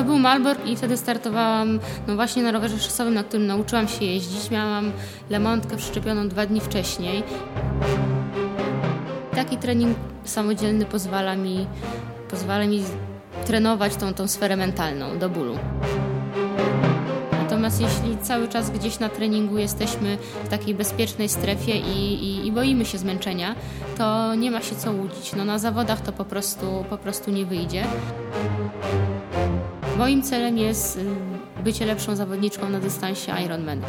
To był Malbork i wtedy startowałam no właśnie na rowerze szosowym, na którym nauczyłam się jeździć. Miałam lemontkę przyczepioną dwa dni wcześniej. Taki trening samodzielny pozwala mi, pozwala mi trenować tą, tą sferę mentalną do bólu. Natomiast jeśli cały czas gdzieś na treningu jesteśmy w takiej bezpiecznej strefie i, i, i, boimy się zmęczenia, to nie ma się co łudzić. No, na zawodach to po prostu, po prostu nie wyjdzie. Moim celem jest y, bycie lepszą zawodniczką na dystansie Ironman.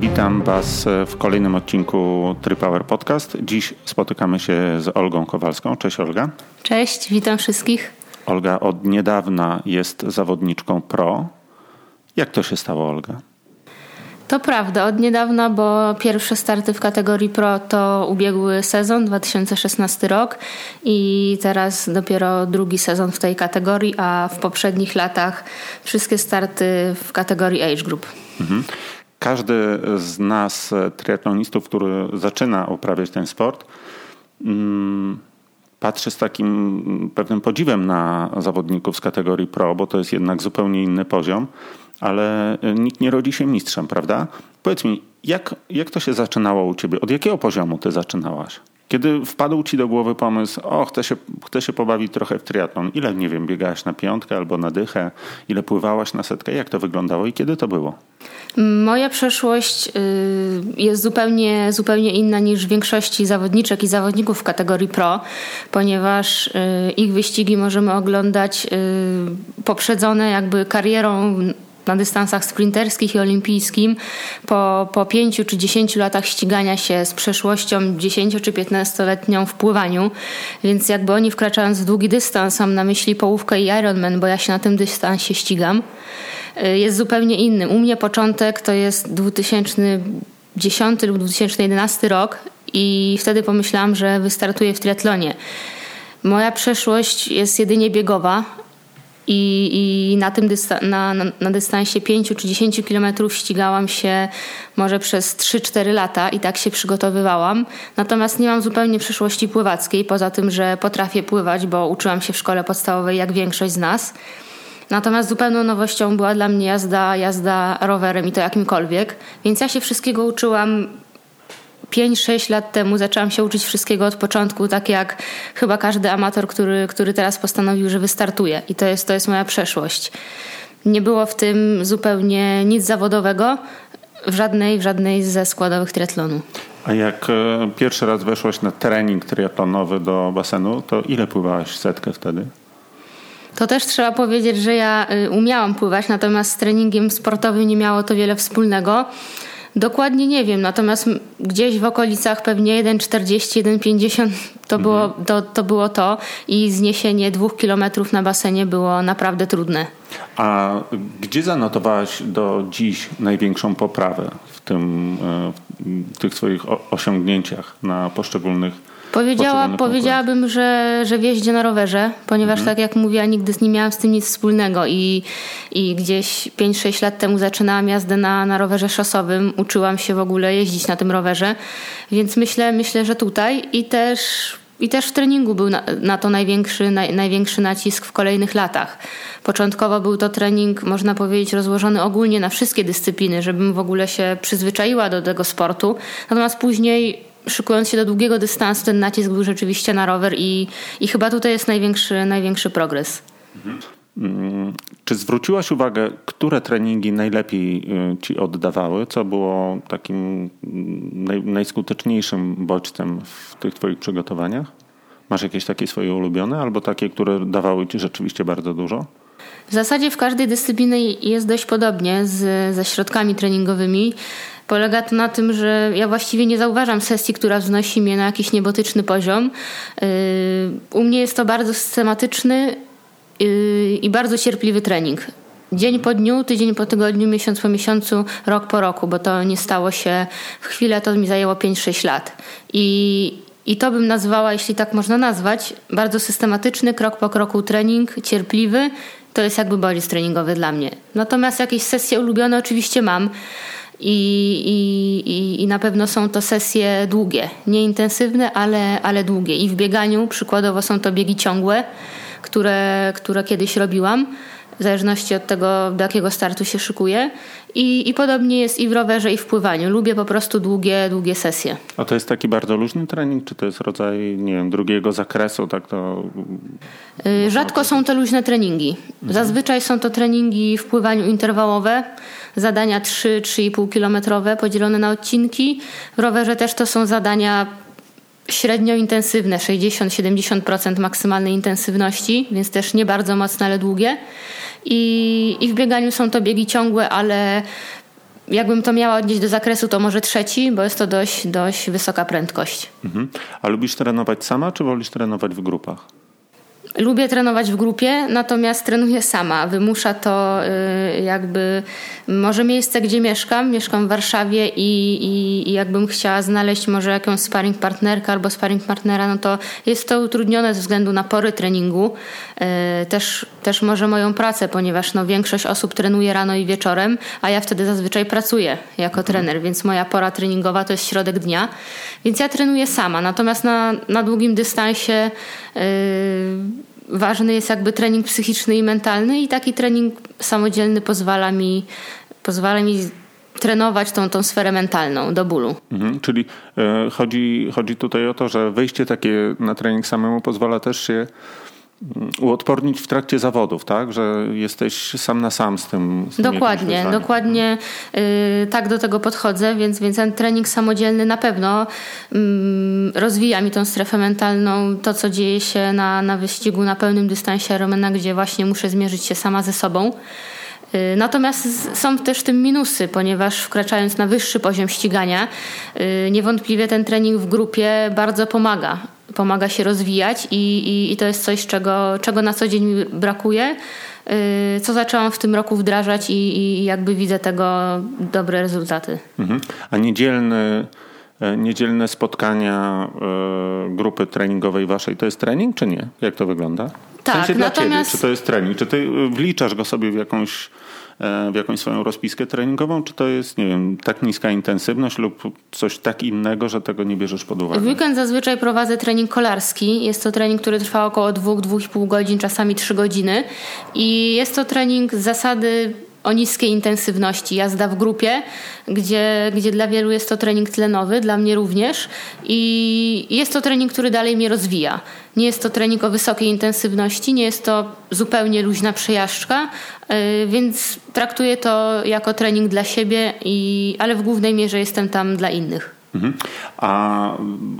Witam Was w kolejnym odcinku Tripower Podcast. Dziś spotykamy się z Olgą Kowalską. Cześć Olga. Cześć, witam wszystkich. Olga od niedawna jest zawodniczką pro. Jak to się stało, Olga? To prawda, od niedawna, bo pierwsze starty w kategorii Pro to ubiegły sezon, 2016 rok i teraz dopiero drugi sezon w tej kategorii, a w poprzednich latach wszystkie starty w kategorii Age Group. Mhm. Każdy z nas, triatlonistów, który zaczyna uprawiać ten sport, mm, patrzy z takim pewnym podziwem na zawodników z kategorii pro, bo to jest jednak zupełnie inny poziom, ale nikt nie rodzi się mistrzem, prawda? Powiedz mi, jak, jak to się zaczynało u ciebie? Od jakiego poziomu ty zaczynałaś? Kiedy wpadł ci do głowy pomysł, o, chcę się, chcę się pobawić trochę w triatlon. Ile, nie wiem, biegałaś na piątkę albo na dychę? Ile pływałaś na setkę? Jak to wyglądało i kiedy to było? Moja przeszłość y, jest zupełnie, zupełnie inna niż większości zawodniczek i zawodników w kategorii pro, ponieważ y, ich wyścigi możemy oglądać y, poprzedzone jakby karierą na dystansach sprinterskich i olimpijskim po, po pięciu czy dziesięciu latach ścigania się z przeszłością 10 czy 15-letnią w pływaniu, więc jakby oni wkraczając w długi dystans mam na myśli połówkę i Ironman, bo ja się na tym dystansie ścigam, y, jest zupełnie inny. U mnie początek to jest 2010 lub 2011 rok i wtedy pomyślałam, że wystartuję w triatlonie. Moja przeszłość jest jedynie biegowa, i, i na tym dysta- na, na, na, dystansie 5 czy 10 kilometrów ścigałam się może przez 3-4 lata i tak się przygotowywałam. Natomiast nie mam zupełnie przyszłości pływackiej, poza tym, że potrafię pływać, bo uczyłam się w szkole podstawowej jak większość z nas. Natomiast zupełną nowością była dla mnie jazda, jazda rowerem i to jakimkolwiek. Więc ja się wszystkiego uczyłam 5-6 lat temu zaczęłam się uczyć wszystkiego od początku, tak jak chyba każdy amator, który, który teraz postanowił, że wystartuje. I to jest, to jest moja przeszłość. Nie było w tym zupełnie nic zawodowego w żadnej, w żadnej ze składowych triatlonu. A jak e, pierwszy raz weszłaś na trening triatlonowy do basenu, to ile pływałaś setkę wtedy? To też trzeba powiedzieć, że ja y, umiałam pływać, natomiast z treningiem sportowym nie miało to wiele wspólnego. Dokładnie nie wiem, natomiast gdzieś w okolicach pewnie 1,40, 1,50 to, mhm. było, to, to było to i zniesienie dwóch kilometrów na basenie było naprawdę trudne. A gdzie zanotowałaś do dziś największą poprawę w, tym, e, w tych swoich osiągnięciach na poszczególnych Powiedziała, powiedziałabym, że, że w jeździe na rowerze, ponieważ mhm. tak jak mówiła, nigdy nie miałam z tym nic wspólnego i, i gdzieś 5-6 lat temu zaczynałam jazdę na, na rowerze szosowym, uczyłam się w ogóle jeździć na tym rowerze, więc myślę, myślę że tutaj i też i też w treningu był na, na to największy, naj, największy nacisk w kolejnych latach. Początkowo był to trening, można powiedzieć, rozłożony ogólnie na wszystkie dyscypliny, żebym w ogóle się przyzwyczaiła do tego sportu. Natomiast później szykując się do długiego dystansu, ten nacisk był rzeczywiście na rower i, i chyba tutaj jest największy, największy progres. Mhm. Czy zwróciłaś uwagę, które treningi najlepiej y, ci oddawały? Co było takim naj, najskuteczniejszym bodźcem w tych twoich przygotowaniach? Masz jakieś takie swoje ulubione albo takie, które dawały ci rzeczywiście bardzo dużo? W zasadzie w każdej dyscyplinie jest dość podobnie z, ze środkami treningowymi. Polega to na tym, że ja właściwie nie zauważam sesji, która wznosi mnie na jakiś niebotyczny poziom. Yy, u mnie jest to bardzo systematyczny yy, i bardzo cierpliwy trening. Dzień po dniu, tydzień po tygodniu, miesiąc po miesiącu, rok po roku, bo to nie stało się w chwilę, to mi zajęło 5-6 lat. I, I to bym nazwała, jeśli tak można nazwać, bardzo systematyczny, krok po kroku trening, cierpliwy. To jest jakby bodziec treningowy dla mnie. Natomiast jakieś sesje ulubione oczywiście mam i, i, i na pewno są to sesje długie, nie intensywne, ale, ale długie. I w bieganiu przykładowo są to biegi ciągłe, które, które kiedyś robiłam w zależności od tego, do jakiego startu się szykuję. I, I podobnie jest i w rowerze, i w pływaniu. Lubię po prostu długie, długie sesje. A to jest taki bardzo luźny trening, czy to jest rodzaj, nie wiem, drugiego zakresu, tak to... Y, rzadko są to luźne treningi. Mhm. Zazwyczaj są to treningi w pływaniu interwałowe, zadania 3-3,5 kilometrowe podzielone na odcinki. W rowerze też to są zadania średnio intensywne, 60-70% maksymalnej intensywności, więc też nie bardzo mocne, ale długie. I, I w bieganiu są to biegi ciągłe, ale jakbym to miała odnieść do zakresu, to może trzeci, bo jest to dość, dość wysoka prędkość. Mhm. A lubisz trenować sama, czy wolisz trenować w grupach? Lubię trenować w grupie, natomiast trenuję sama. Wymusza to y, jakby może miejsce, gdzie mieszkam. Mieszkam w Warszawie i, i, i jakbym chciała znaleźć może jakąś sparring partnerkę albo sparring partnera, no to jest to utrudnione ze względu na pory treningu. Y, też, też może moją pracę, ponieważ no, większość osób trenuje rano i wieczorem, a ja wtedy zazwyczaj pracuję jako trener, więc moja pora treningowa to jest środek dnia. Więc ja trenuję sama. Natomiast na, na długim dystansie yy, ważny jest jakby trening psychiczny i mentalny i taki trening samodzielny pozwala mi, pozwala mi trenować tą, tą sferę mentalną do bólu. Mhm, czyli e, chodzi, chodzi tutaj o to, że wejście takie na trening samemu pozwala też się uodpornić w trakcie zawodów, tak? Że jesteś sam na sam z tym. Z dokładnie, dokładnie yy, tak do tego podchodzę, więc, więc ten trening samodzielny na pewno yy, rozwija mi tą strefę mentalną, to co dzieje się na, na wyścigu na pełnym dystansie Ironmana, gdzie właśnie muszę zmierzyć się sama ze sobą. Y, natomiast są też w tym minusy, ponieważ wkraczając na wyższy poziom ścigania, y, niewątpliwie ten trening w grupie bardzo pomaga pomaga się rozwijać i, i, i to jest coś, czego, czego na co dzień mi brakuje, y, co zaczęłam w tym roku wdrażać i, i jakby widzę tego dobre rezultaty. Mhm. A niedzielny, e, niedzielne spotkania e, grupy treningowej waszej to jest trening, czy nie? Jak to wygląda? W tak, sensie natomiast... Ciebie, czy to jest trening? Czy ty wliczasz go sobie w jakąś E, w jakąś swoją rozpiskę treningową, czy to jest, nie wiem, tak niska intensywność lub coś tak innego, że tego nie bierzesz pod uwagę? W weekend zazwyczaj prowadzę trening kolarski. Jest to trening, który trwa około 2-2,5 godzin, czasami 3 godziny. I jest to trening z zasady o niskiej intensywności, jazda w grupie, gdzie, gdzie dla wielu jest to trening tlenowy, dla mnie również. I jest to trening, który dalej mnie rozwija. Nie jest to trening o wysokiej intensywności, nie jest to zupełnie luźna przejażdżka, y, więc traktuję to jako trening dla siebie, i, ale w głównej mierze jestem tam dla innych. Mhm. A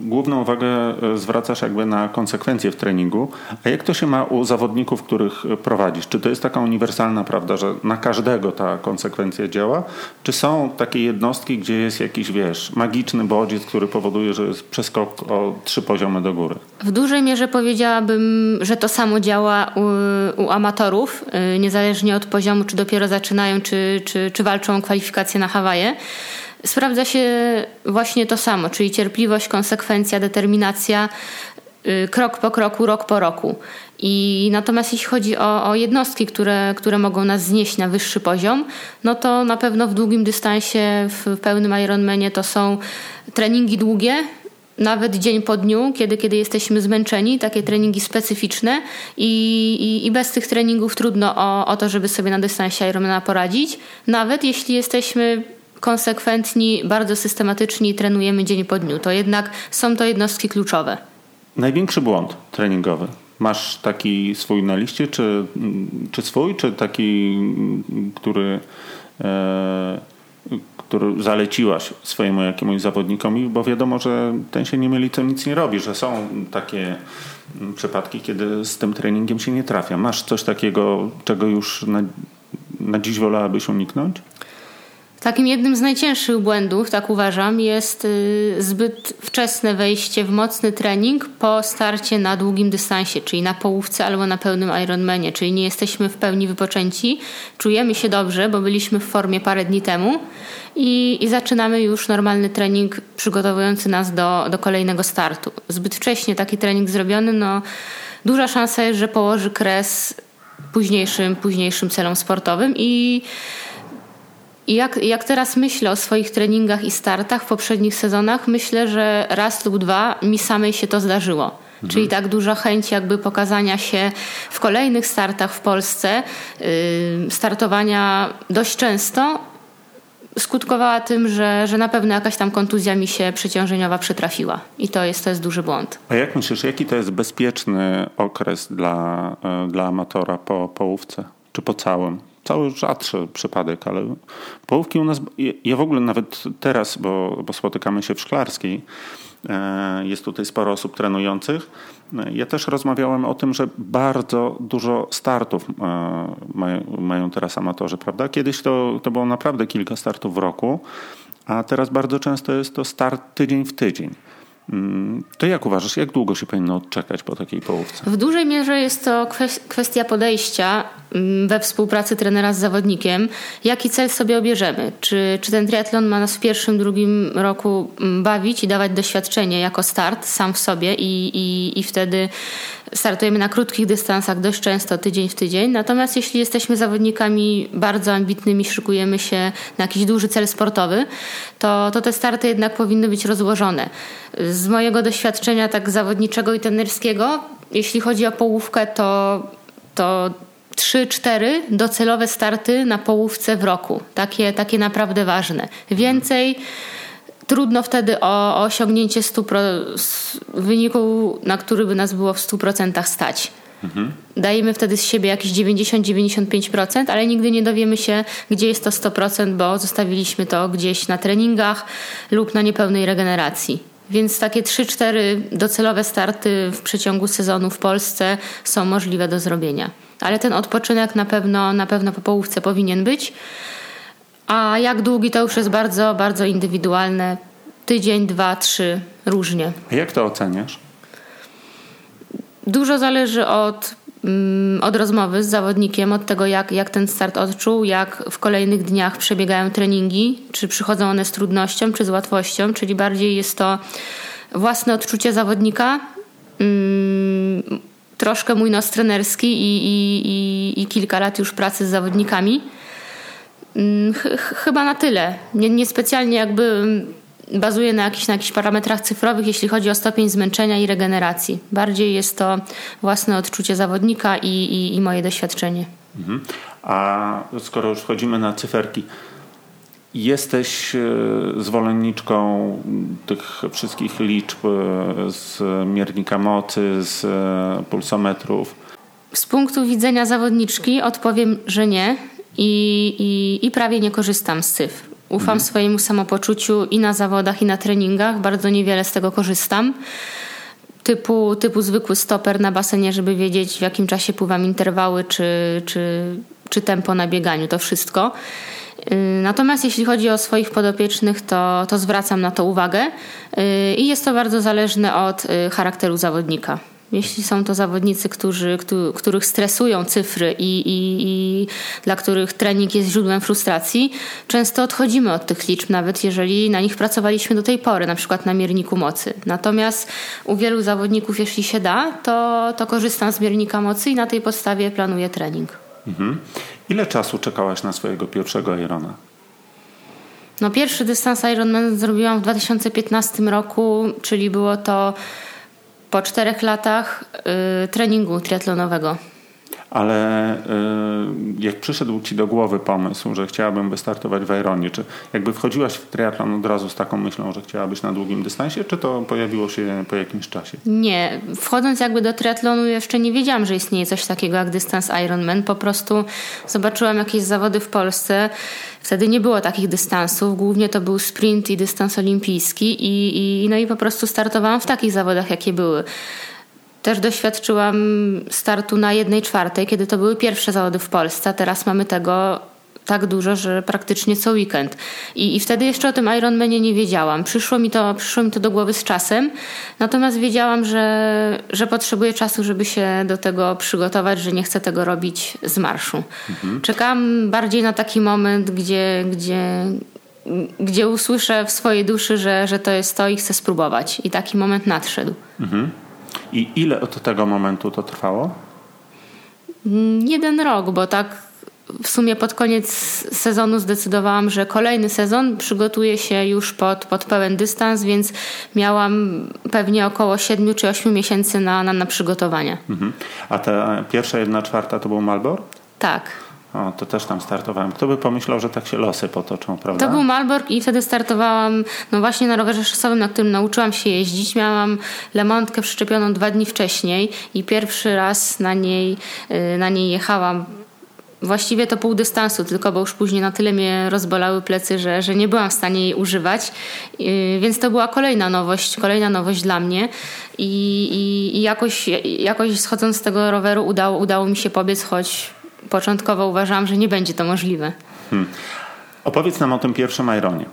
główną uwagę e, zwracasz jakby na konsekwencje w treningu. A jak to się ma u zawodników, których prowadzisz? Czy to jest taka uniwersalna prawda, że na każdego ta konsekwencja działa? Czy są takie jednostki, gdzie jest jakiś, wiesz, magiczny bodziec, który powoduje, że jest przeskok o trzy poziomy do góry? W dużej mierze powiedziałabym, że to samo działa u, u amatorów, y, niezależnie od poziomu, czy dopiero zaczynają, czy, czy, czy walczą o kwalifikacje na Hawaje sprawdza się właśnie to samo, czyli cierpliwość, konsekwencja, determinacja, y, krok po kroku, rok po roku. I natomiast jeśli chodzi o, o, jednostki, które, które mogą nas znieść na wyższy poziom, no to na pewno w długim dystansie, w pełnym Ironmanie to są treningi długie, nawet dzień po dniu, kiedy, kiedy jesteśmy zmęczeni, takie treningi specyficzne i, i, i bez tych treningów trudno o, o to, żeby sobie na dystansie Ironmana poradzić. Nawet jeśli jesteśmy konsekwentni, bardzo systematycznie trenujemy dzień po dniu. To jednak są to jednostki kluczowe. Największy błąd treningowy. Masz taki swój na liście, czy, czy swój, czy taki, który, e, który zaleciłaś swojemu jakiemuś zawodnikowi? Bo wiadomo, że ten się nie myli, co nic nie robi, że są takie przypadki, kiedy z tym treningiem się nie trafia. Masz coś takiego, czego już na, na dziś wolałabyś uniknąć? Takim jednym z najcięższych błędów, tak uważam, jest y, zbyt wczesne wejście w mocny trening po starcie na długim dystansie, czyli na połówce albo na pełnym Ironmanie, czyli nie jesteśmy w pełni wypoczęci, czujemy się dobrze, bo byliśmy w formie parę dni temu i, i zaczynamy już normalny trening przygotowujący nas do, do kolejnego startu. Zbyt wcześnie taki trening zrobiony, no duża szansa jest, że położy kres późniejszym, późniejszym celom sportowym i i jak, jak teraz myślę o swoich treningach i startach w poprzednich sezonach, myślę, że raz lub dwa mi samej się to zdarzyło. Mhm. Czyli tak duża chęć jakby pokazania się w kolejnych startach w Polsce, yy, startowania dość często skutkowała tym, że, że na pewno jakaś tam kontuzja mi się przeciążeniowa przytrafiła. I to jest, to jest duży błąd. A jak myślisz, jaki to jest bezpieczny okres dla, e, dla amatora po połówce? Czy po całym? Cały rzadszy przypadek, ale połówki u nas, ja w ogóle nawet teraz, bo, bo spotykamy się w Szklarskiej, e, jest tutaj sporo osób trenujących. Ja też rozmawiałem o tym, że bardzo dużo startów e, mają teraz amatorzy, prawda? Kiedyś to, to było naprawdę kilka startów w roku, a teraz bardzo często jest to start tydzień w tydzień. Mm, to jak uważasz, jak długo się powinno odczekać po takiej połówce? W dużej mierze jest to kwestia podejścia mm, we współpracy trenera z zawodnikiem. Jaki cel sobie obierzemy? Czy, czy ten triatlon ma nas w pierwszym, drugim roku mm, bawić i dawać doświadczenie jako start sam w sobie i, i, i wtedy startujemy na krótkich dystansach dość często, tydzień w tydzień. Natomiast jeśli jesteśmy zawodnikami bardzo ambitnymi, szykujemy się na jakiś duży cel sportowy, to, to te starty jednak powinny być rozłożone. Z mojego doświadczenia tak zawodniczego i tenerskiego, jeśli chodzi o połówkę, to, to 3-4 docelowe starty na połówce w roku. Takie, takie naprawdę ważne. Więcej trudno wtedy o, o osiągnięcie 100%, wyniku, na który by nas było w 100% stać. Mhm. Dajemy wtedy z siebie jakieś 90-95%, ale nigdy nie dowiemy się, gdzie jest to 100%, bo zostawiliśmy to gdzieś na treningach lub na niepełnej regeneracji. Więc takie 3-4 docelowe starty w przeciągu sezonu w Polsce są możliwe do zrobienia. Ale ten odpoczynek na pewno, na pewno po połówce powinien być. A jak długi to już jest bardzo, bardzo indywidualne. Tydzień, dwa, trzy, różnie. A jak to oceniasz? Dużo zależy od, mm, od rozmowy z zawodnikiem, od tego, jak, jak ten start odczuł, jak w kolejnych dniach przebiegają treningi, czy przychodzą one z trudnością, czy z łatwością, czyli bardziej jest to własne odczucie zawodnika, mm, troszkę mój nos trenerski i, i, i, i kilka lat już pracy z zawodnikami. Mm, chyba na tyle. Nie, niespecjalnie jakby mm, bazuje na jakichś, na jakichś parametrach cyfrowych, jeśli chodzi o stopień zmęczenia i regeneracji. Bardziej jest to własne odczucie zawodnika i, i, i moje doświadczenie. Mhm. A skoro już wchodzimy na cyferki, jesteś e, zwolenniczką tych wszystkich liczb e, z miernika mocy, z e, pulsometrów? Z punktu widzenia zawodniczki odpowiem, że nie i, i, i prawie nie korzystam z cyfr. Ufam mhm. swojemu samopoczuciu i na zawodach, i na treningach. Bardzo niewiele z tego korzystam. Typu, typu zwykły stoper na basenie, żeby wiedzieć w jakim czasie pływam interwały, czy, czy, czy tempo na bieganiu. To wszystko. Y, natomiast jeśli chodzi o swoich podopiecznych, to, to zwracam na to uwagę y, i jest to bardzo zależne od y, charakteru zawodnika. Jeśli są to zawodnicy, którzy, których stresują cyfry i, i, i, dla których trening jest źródłem frustracji, często odchodzimy od tych liczb, nawet jeżeli na nich pracowaliśmy do tej pory, na przykład na mierniku mocy. Natomiast u wielu zawodników, jeśli się da, to, to korzystam z miernika mocy i na tej podstawie planuję trening. Mhm. Ile czasu czekałaś na swojego pierwszego Irona? No pierwszy dystans Ironman zrobiłam w 2015 roku, czyli było to po czterech latach y, treningu triatlonowego. Ale y, jak przyszedł Ci do głowy pomysł, że chciałabym wystartować w Ironie, czy jakby wchodziłaś w triatlon od razu z taką myślą, że chciałabyś na długim dystansie, czy to pojawiło się po jakimś czasie? Nie. Wchodząc jakby do triatlonu jeszcze nie wiedziałam, że istnieje coś takiego jak dystans Ironman. Po prostu zobaczyłam jakieś zawody w Polsce. Wtedy nie było takich dystansów. Głównie to był sprint i dystans olimpijski i, i, no i po prostu startowałam w takich zawodach, jakie były. Też doświadczyłam startu na jednej czwartej, kiedy to były pierwsze zawody w Polsce. Teraz mamy tego tak dużo, że praktycznie co weekend. I, I wtedy jeszcze o tym Ironmanie nie wiedziałam. Przyszło mi, to, przyszło mi to do głowy z czasem, natomiast wiedziałam, że, że potrzebuję czasu, żeby się do tego przygotować, że nie chcę tego robić z marszu. Mhm. Czekałam bardziej na taki moment, gdzie, gdzie, gdzie usłyszę w swojej duszy, że, że to jest to i chcę spróbować. I taki moment nadszedł. Mhm. I ile od tego momentu to trwało? Jeden rok, bo tak w sumie pod koniec sezonu zdecydowałam, że kolejny sezon przygotuję się już pod, pod pełen dystans, więc miałam pewnie około 7 czy 8 miesięcy na, na, na przygotowanie. Mhm. A ta pierwsza jedna czwarta to był Malbor? Tak. O, to też tam startowałem. Kto by pomyślał, że tak się losy potoczą, prawda? To był Malbork i wtedy startowałam no właśnie na rowerze szosowym, na którym nauczyłam się jeździć. Miałam lemontkę przyczepioną dwa dni wcześniej i pierwszy raz na niej, y, na niej jechałam właściwie to pół dystansu, tylko bo już później na tyle mnie rozbolały plecy, że, że nie byłam w stanie jej używać. Y, więc to była kolejna nowość, kolejna nowość dla mnie. I, i, i jakoś, jakoś schodząc z tego roweru udało, udało mi się pobiec, choć początkowo uważałam, że nie będzie to możliwe. Hmm. Opowiedz nam o tym pierwszym Ironie.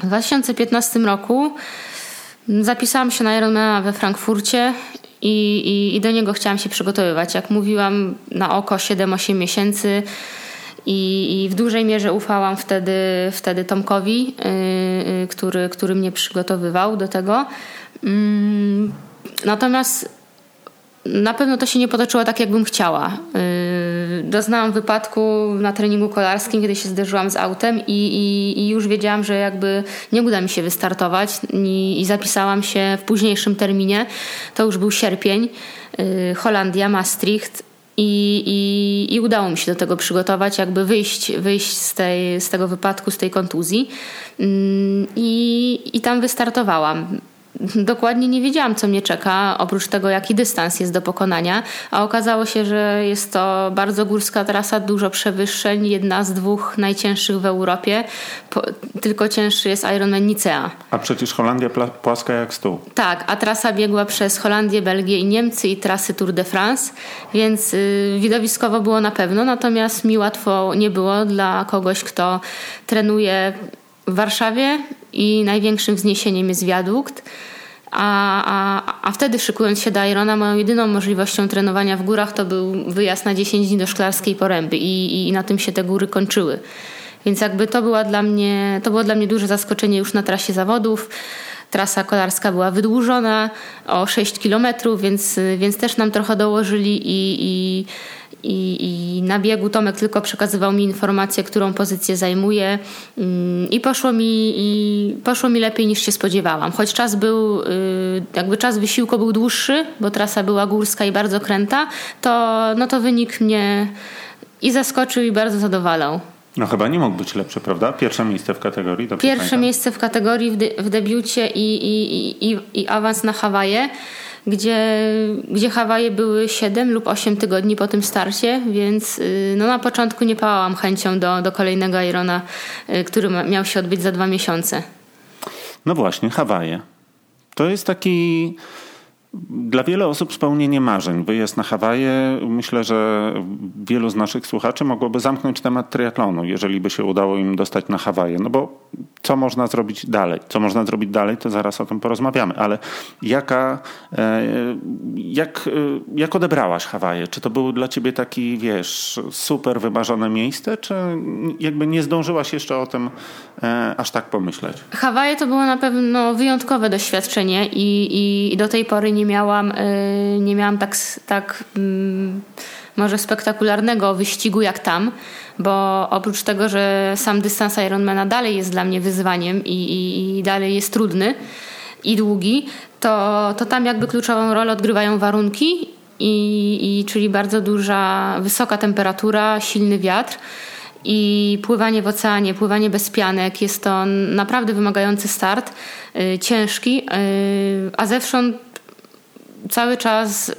W 2015 roku zapisałam się na Ironmana we Frankfurcie i, i, i, do niego chciałam się przygotowywać. Jak mówiłam, na oko 7-8 miesięcy i, i, w dużej mierze ufałam wtedy, wtedy Tomkowi, yy, który, który mnie przygotowywał do tego. Yy, natomiast na pewno to się nie potoczyło tak, jakbym chciała. Yy, doznałam wypadku na treningu kolarskim, kiedy się zderzyłam z autem i, i, i już wiedziałam, że jakby nie uda mi się wystartować i, i zapisałam się w późniejszym terminie. To już był sierpień, yy, Holandia, Maastricht. I, i, I udało mi się do tego przygotować, jakby wyjść, wyjść z, tej, z tego wypadku, z tej kontuzji. Yy, I, I tam wystartowałam dokładnie nie wiedziałam, co mnie czeka, oprócz tego, jaki dystans jest do pokonania, a okazało się, że jest to bardzo górska trasa, dużo przewyższeń, jedna z dwóch najcięższych w Europie, po, tylko cięższy jest Ironman Nicea. A przecież Holandia płaska jak stół. Tak, a trasa biegła przez Holandię, Belgię i Niemcy i trasy Tour de France, więc y, widowiskowo było na pewno, natomiast mi łatwo nie było dla kogoś, kto trenuje w Warszawie i największym wzniesieniem jest wiadukt. A, a, a wtedy szykując się do Irona, moją jedyną możliwością trenowania w górach to był wyjazd na 10 dni do Szklarskiej Poręby i, i na tym się te góry kończyły. Więc jakby to, była dla mnie, to było dla mnie duże zaskoczenie już na trasie zawodów. Trasa kolarska była wydłużona o 6 kilometrów, więc, więc też nam trochę dołożyli i, i i, i na biegu Tomek tylko przekazywał mi informację, którą pozycję zajmuje mm, i poszło mi, i poszło mi lepiej niż się spodziewałam. Choć czas był, y, jakby czas wysiłku był dłuższy, bo trasa była górska i bardzo kręta, to, no to wynik mnie i zaskoczył i bardzo zadowalał. No chyba nie mógł być lepszy, prawda? Pierwsze miejsce w kategorii. Pierwsze pamiętam. miejsce w kategorii w, de, w debiucie i, i, i, i awans na Hawaje gdzie, gdzie Hawaje były 7 lub 8 tygodni po tym starcie, więc y, no, na początku nie pałam chęcią do, do kolejnego Irona, y, który miał się odbyć za dwa miesiące. No właśnie, Hawaje. To jest taki dla wielu osób spełnienie marzeń. Wyjazd na Hawaje, myślę, że wielu z naszych słuchaczy mogłoby zamknąć temat triatlonu, jeżeli by się udało im dostać na Hawaje. No bo co można zrobić dalej? Co można zrobić dalej, to zaraz o tym porozmawiamy. Ale jaka, e, jak, e, jak odebrałaś Hawaje? Czy to był dla ciebie taki, wiesz, super wymarzone miejsce, czy jakby nie zdążyłaś jeszcze o tym e, aż tak pomyśleć? Hawaje to było na pewno wyjątkowe doświadczenie i, i do tej pory nie miałam, y, nie miałam tak, tak mm, może spektakularnego wyścigu jak tam, bo oprócz tego, że sam dystans Ironmana dalej jest dla mnie wyzwaniem i, i, i dalej jest trudny i długi, to, to tam jakby kluczową rolę odgrywają warunki i, i czyli bardzo duża, wysoka temperatura, silny wiatr i pływanie w oceanie, pływanie bez pianek. Jest to naprawdę wymagający start, y, ciężki, y, a zewsząd cały czas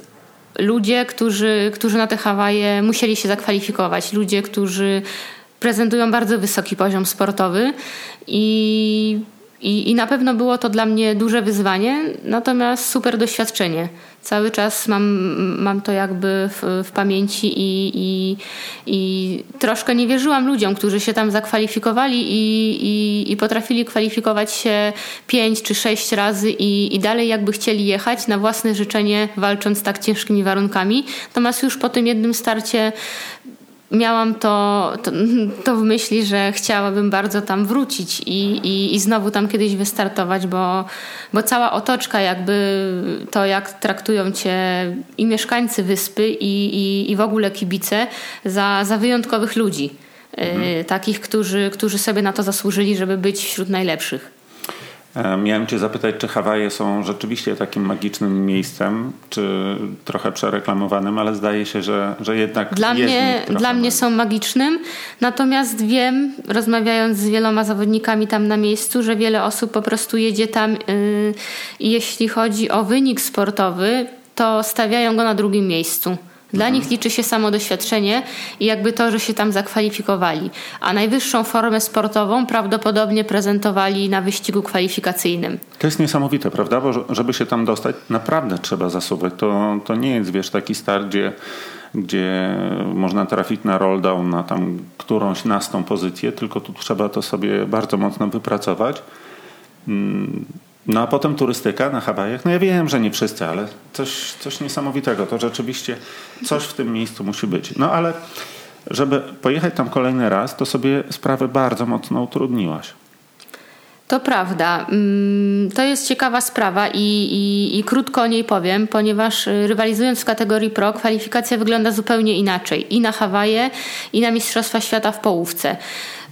ludzie, którzy, którzy na te Hawaje musieli się zakwalifikować, ludzie, którzy prezentują bardzo wysoki poziom sportowy i, i, i na pewno było to dla mnie duże wyzwanie, natomiast super doświadczenie cały czas mam, mam to jakby w, w pamięci i, i, i, troszkę nie wierzyłam ludziom, którzy się tam zakwalifikowali i, i, i potrafili kwalifikować się pięć czy sześć razy i, i dalej jakby chcieli jechać na własne życzenie, walcząc tak ciężkimi warunkami. Natomiast już po tym jednym starcie miałam to, to, to, w myśli, że chciałabym bardzo tam wrócić i, i, i znowu tam kiedyś wystartować, bo, bo cała otoczka, jakby to, jak traktują cię i mieszkańcy wyspy, i, i, i w ogóle kibice, za, za wyjątkowych ludzi. Mhm. Takich, którzy, którzy sobie na to zasłużyli, żeby być wśród najlepszych. E, miałem Cię zapytać, czy Hawaje są rzeczywiście takim magicznym miejscem, czy trochę przereklamowanym, ale zdaje się, że, że jednak. Dla, mnie, dla mnie są magicznym, natomiast wiem, rozmawiając z wieloma zawodnikami tam na miejscu, że wiele osób po prostu jedzie tam yy, i jeśli chodzi o wynik sportowy, to stawiają go na drugim miejscu. Dla nich liczy się samo doświadczenie i jakby to, że się tam zakwalifikowali. A najwyższą formę sportową prawdopodobnie prezentowali na wyścigu kwalifikacyjnym. To jest niesamowite, prawda? Bo żeby się tam dostać, naprawdę trzeba zasuwać. To, to nie jest, wiesz, taki start, gdzie, gdzie można trafić na roll down, na tam którąś nastą pozycję, tylko tu trzeba to sobie bardzo mocno wypracować. Hmm no a potem turystyka na Hawajach. No ja wiem, że nie wszyscy, ale coś, coś niesamowitego. To rzeczywiście coś w tym miejscu musi być. No ale żeby pojechać tam kolejny raz, to sobie sprawę bardzo mocno utrudniłaś. To prawda. Mm, to jest ciekawa sprawa i, i, i, krótko o niej powiem, ponieważ rywalizując w kategorii pro, kwalifikacja wygląda zupełnie inaczej. I na Hawaje, i na Mistrzostwa Świata w połówce.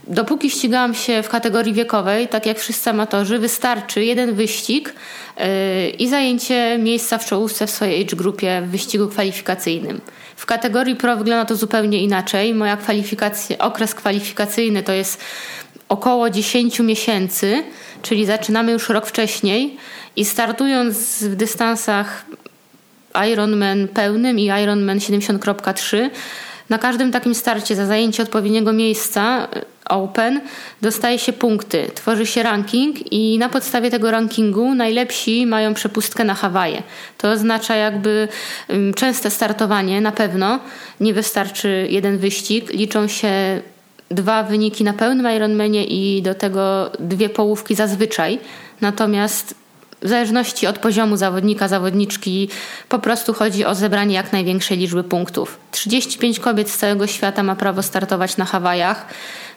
Dopóki ścigałam się w kategorii wiekowej, tak jak wszyscy amatorzy, wystarczy jeden wyścig yy, i zajęcie miejsca w czołówce w swojej age grupie w wyścigu kwalifikacyjnym. W kategorii pro wygląda to zupełnie inaczej. Moja kwalifikacja, okres kwalifikacyjny to jest około 10 miesięcy, czyli zaczynamy już rok wcześniej i startując w dystansach Ironman pełnym i Ironman 70.3 na każdym takim starcie za zajęcie odpowiedniego miejsca Open dostaje się punkty, tworzy się ranking i na podstawie tego rankingu najlepsi mają przepustkę na Hawaje. To oznacza jakby częste startowanie na pewno. Nie wystarczy jeden wyścig, liczą się dwa wyniki na pełnym Ironmanie i do tego dwie połówki zazwyczaj. Natomiast w zależności od poziomu zawodnika, zawodniczki, po prostu chodzi o zebranie jak największej liczby punktów. 35 kobiet z całego świata ma prawo startować na Hawajach.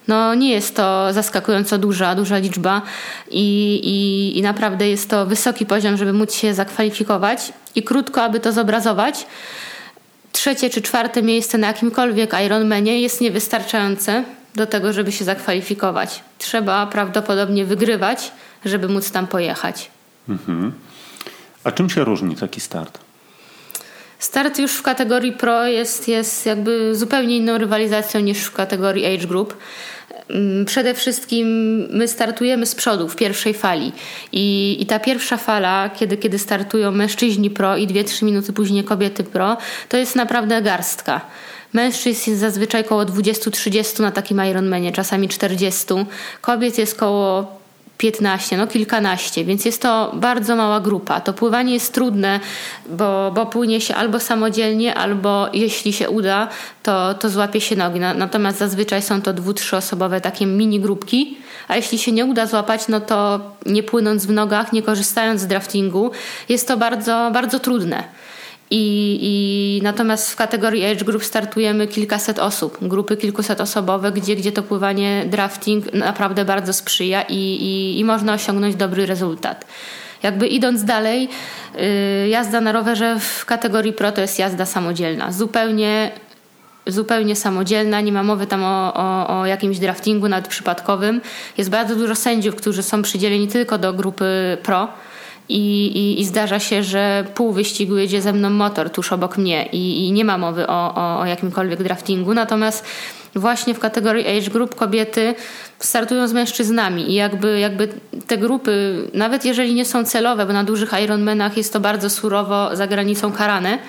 No nie jest to zaskakująco duża, duża liczba i, i, i naprawdę jest to wysoki poziom, żeby móc się zakwalifikować. I krótko, aby to zobrazować, trzecie czy czwarte miejsce na jakimkolwiek Ironmanie jest niewystarczające do tego, żeby się zakwalifikować. Trzeba prawdopodobnie wygrywać, żeby móc tam pojechać. Mhm. A czym się różni taki start? Start już w kategorii pro jest, jest jakby zupełnie inną rywalizacją niż w kategorii age group. Mm, przede wszystkim my startujemy z przodu w pierwszej fali i, i ta pierwsza fala, kiedy, kiedy startują mężczyźni pro i 2-3 minuty później kobiety pro, to jest naprawdę garstka. Mężczyzn jest zazwyczaj około 20-30 na takim Ironmanie, czasami 40. Kobiet jest około 15, no kilkanaście, więc jest to bardzo mała grupa. To pływanie jest trudne, bo, bo płynie się albo samodzielnie, albo jeśli się uda, to, to złapie się nogi. Natomiast zazwyczaj są to dwu, trzyosobowe takie mini grupki, a jeśli się nie uda złapać, no to nie płynąc w nogach, nie korzystając z draftingu, jest to bardzo, bardzo trudne. I, I, natomiast w kategorii age group startujemy kilkaset osób, grupy kilkuset osobowe, gdzie, gdzie to pływanie drafting naprawdę bardzo sprzyja i, i, i można osiągnąć dobry rezultat. Jakby idąc dalej, yy, jazda na rowerze w kategorii pro to jest jazda samodzielna. Zupełnie, zupełnie samodzielna, nie ma mowy tam o, o, o jakimś draftingu nawet przypadkowym. Jest bardzo dużo sędziów, którzy są przydzieleni tylko do grupy pro i, i, i, zdarza się, że pół wyścigu jedzie ze mną motor tuż obok mnie i, i nie ma mowy o, o, o jakimkolwiek draftingu. Natomiast właśnie w kategorii age group kobiety startują z mężczyznami i jakby, jakby te grupy, nawet jeżeli nie są celowe, bo na dużych Ironmanach jest to bardzo surowo za granicą karane,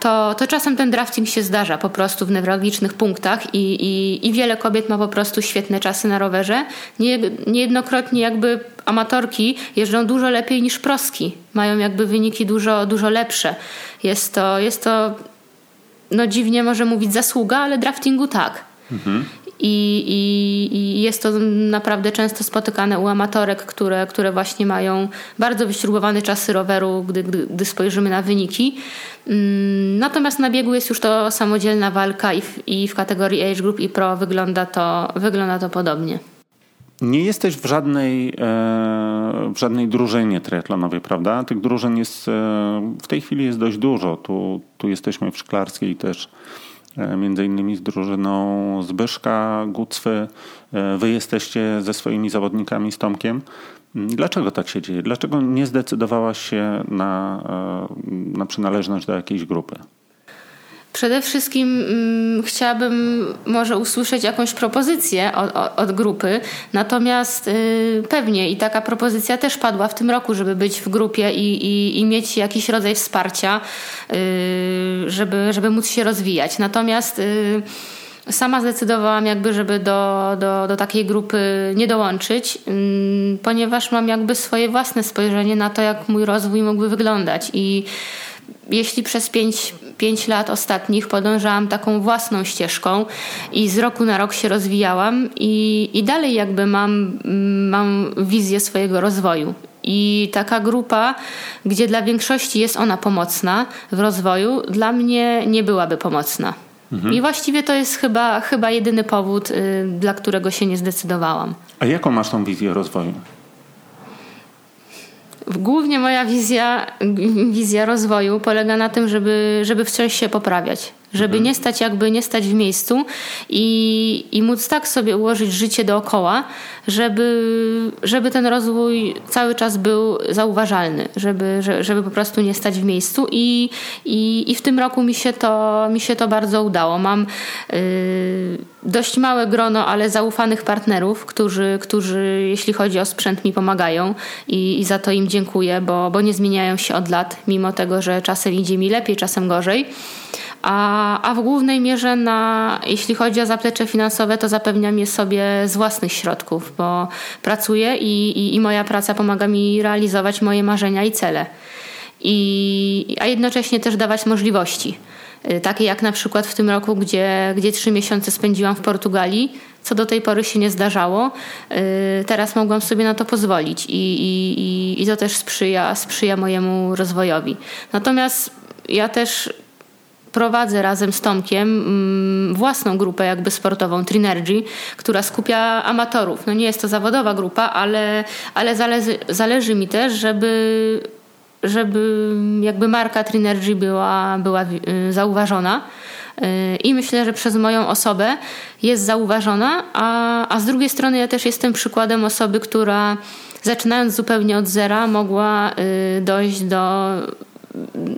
to, to czasem ten drafting się zdarza po prostu w newralgicznych punktach i, i, i wiele kobiet ma po prostu świetne czasy na rowerze. Nie, niejednokrotnie jakby amatorki jeżdżą dużo lepiej niż proski. Mają jakby wyniki dużo, dużo lepsze. Jest to, jest to no dziwnie może mówić zasługa, ale draftingu tak. Mhm. I, i, i jest to naprawdę często spotykane u amatorek, które, które właśnie mają bardzo wyśrubowane czasy roweru, gdy, gdy, gdy spojrzymy na wyniki. Mm, natomiast na biegu jest już to samodzielna walka i w, i w kategorii Age Group i Pro wygląda to, wygląda to podobnie. Nie jesteś w żadnej, e, w żadnej drużynie triatlonowej, prawda? Tych drużyn jest e, w tej chwili jest dość dużo. Tu, tu jesteśmy w Szklarskiej też między innymi z drużyną Zbyszka, Gucwy. Wy jesteście ze swoimi zawodnikami z Tomkiem. Dlaczego tak się dzieje? Dlaczego nie zdecydowałaś się na, na przynależność do jakiejś grupy? Przede wszystkim mm, chciałabym może usłyszeć jakąś propozycję od, od grupy, natomiast y, pewnie i taka propozycja też padła w tym roku, żeby być w grupie i, i, i mieć jakiś rodzaj wsparcia, y, żeby, żeby móc się rozwijać. Natomiast y, sama zdecydowałam jakby, żeby do, do, do takiej grupy nie dołączyć, mm, ponieważ mam jakby swoje własne spojrzenie na to, jak mój rozwój mógłby wyglądać i jeśli przez pięć, pięć lat ostatnich podążałam taką własną ścieżką i z roku na rok się rozwijałam i, i dalej jakby mam, mam wizję swojego rozwoju. I taka grupa, gdzie dla większości jest ona pomocna w rozwoju, dla mnie nie byłaby pomocna. Mhm. I właściwie to jest chyba, chyba jedyny powód, y, dla którego się nie zdecydowałam. A jaką masz tą wizję rozwoju? Głównie moja wizja, wizja rozwoju polega na tym, żeby, żeby wciąż się poprawiać żeby mhm. nie stać jakby nie stać w miejscu i, i móc tak sobie ułożyć życie dookoła, żeby, żeby ten rozwój cały czas był zauważalny, żeby, żeby po prostu nie stać w miejscu i, i, i w tym roku mi się to, mi się to bardzo udało. Mam yy, dość małe grono, ale zaufanych partnerów, którzy, którzy jeśli chodzi o sprzęt mi pomagają i, i za to im dziękuję, bo, bo nie zmieniają się od lat, mimo tego, że czasem idzie mi lepiej, czasem gorzej. A, a w głównej mierze, na, jeśli chodzi o zaplecze finansowe, to zapewniam je sobie z własnych środków, bo pracuję i, i, i moja praca pomaga mi realizować moje marzenia i cele. I, a jednocześnie też dawać możliwości. Y, takie jak na przykład w tym roku, gdzie, gdzie trzy miesiące spędziłam w Portugalii, co do tej pory się nie zdarzało. Y, teraz mogłam sobie na to pozwolić i, i, i to też sprzyja, sprzyja mojemu rozwojowi. Natomiast ja też prowadzę razem z Tomkiem mm, własną grupę jakby sportową Trinergy, która skupia amatorów. No nie jest to zawodowa grupa, ale, ale zależy, zależy mi też, żeby, żeby jakby marka Trinergy była, była y, zauważona. Y, I myślę, że przez moją osobę jest zauważona, a, a z drugiej strony ja też jestem przykładem osoby, która zaczynając zupełnie od zera mogła y, dojść do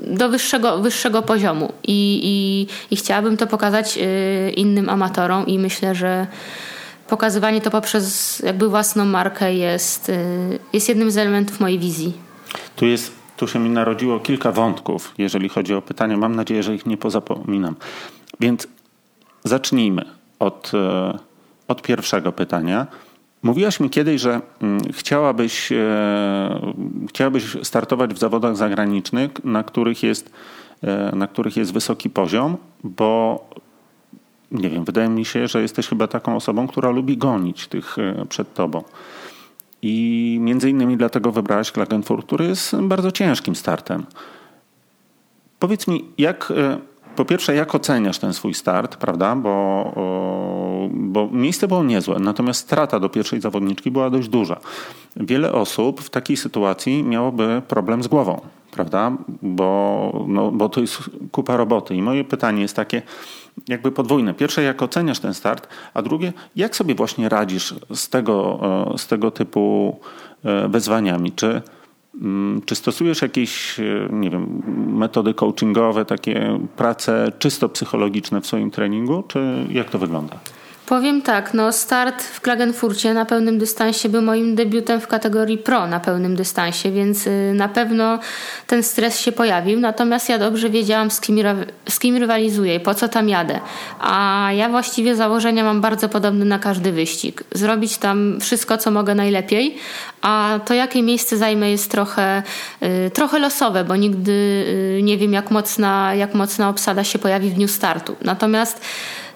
do wyższego, wyższego poziomu I, i, i chciałabym to pokazać y, innym amatorom i myślę, że pokazywanie to poprzez jakby własną markę jest, y, jest jednym z elementów mojej wizji. Tu jest tu się mi narodziło kilka wątków, jeżeli chodzi o pytania. Mam nadzieję, że ich nie pozapominam. Więc zacznijmy od, y, od pierwszego pytania. Mówiłaś mi kiedyś, że mm, chciałabyś, e, chciałabyś startować w zawodach zagranicznych, na których jest, e, na których jest wysoki poziom, bo nie wiem, wydaje mi się, że jesteś chyba taką osobą, która lubi gonić tych e, przed tobą. I między innymi dlatego wybrałaś Klagenfurt, który jest bardzo ciężkim startem. Powiedz mi, jak po pierwsze, jak oceniasz ten swój start, prawda? Bo, bo miejsce było niezłe, natomiast strata do pierwszej zawodniczki była dość duża. Wiele osób w takiej sytuacji miałoby problem z głową, prawda? Bo, no, bo to jest kupa roboty. I moje pytanie jest takie, jakby podwójne. Pierwsze, jak oceniasz ten start, a drugie, jak sobie właśnie radzisz z tego, z tego typu e, wyzwaniami? Czy czy stosujesz jakieś, e, nie wiem, metody coachingowe, takie prace czysto psychologiczne w swoim treningu, czy jak to wygląda? Powiem tak, no start w Klagenfurcie na pełnym dystansie był moim debiutem w kategorii pro na pełnym dystansie, więc y, na pewno ten stres się pojawił. Natomiast ja dobrze wiedziałam, z kim, z kim rywalizuję i po co tam jadę. A ja właściwie założenia mam bardzo podobne na każdy wyścig. Zrobić tam wszystko, co mogę najlepiej, a to jakie miejsce zajmę jest trochę, y, trochę losowe, bo nigdy y, nie wiem, jak mocna, jak mocna obsada się pojawi w dniu startu. Natomiast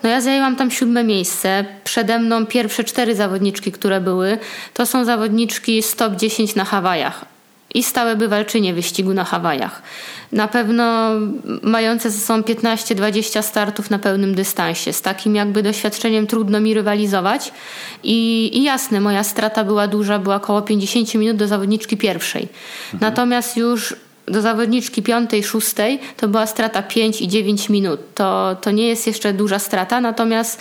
No ja zajęłam tam siódme miejsce. Przede mną pierwsze cztery zawodniczki, które były, to są zawodniczki z top 10 na Hawajach i stałe bywalczynie wyścigu na Hawajach. Na pewno mające ze sobą 15-20 startów na pełnym dystansie. Z takim jakby doświadczeniem trudno mi rywalizować. I, I, jasne, moja strata była duża, była około 50 minut do zawodniczki pierwszej. Mhm. Natomiast już do zawodniczki piątej, szóstej to była strata 5 i 9 minut. To, to nie jest jeszcze duża strata, natomiast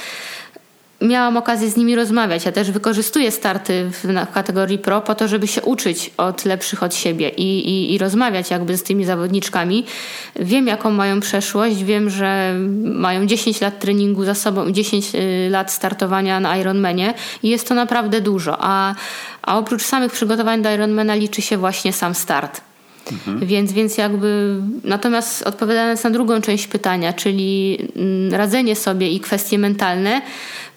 miałam okazję z nimi rozmawiać. Ja też wykorzystuję starty w, na kategorii pro po to, żeby się uczyć od lepszych od siebie i, i, i rozmawiać jakby z tymi zawodniczkami. Wiem, jaką mają przeszłość, wiem, że mają 10 lat treningu za sobą, 10 y, lat startowania na Ironmanie i jest to naprawdę dużo. A, a oprócz samych przygotowań do Ironmana liczy się właśnie sam start. Mhm. Więc, więc jakby natomiast odpowiadając na drugą część pytania, czyli mm, radzenie sobie i kwestie mentalne,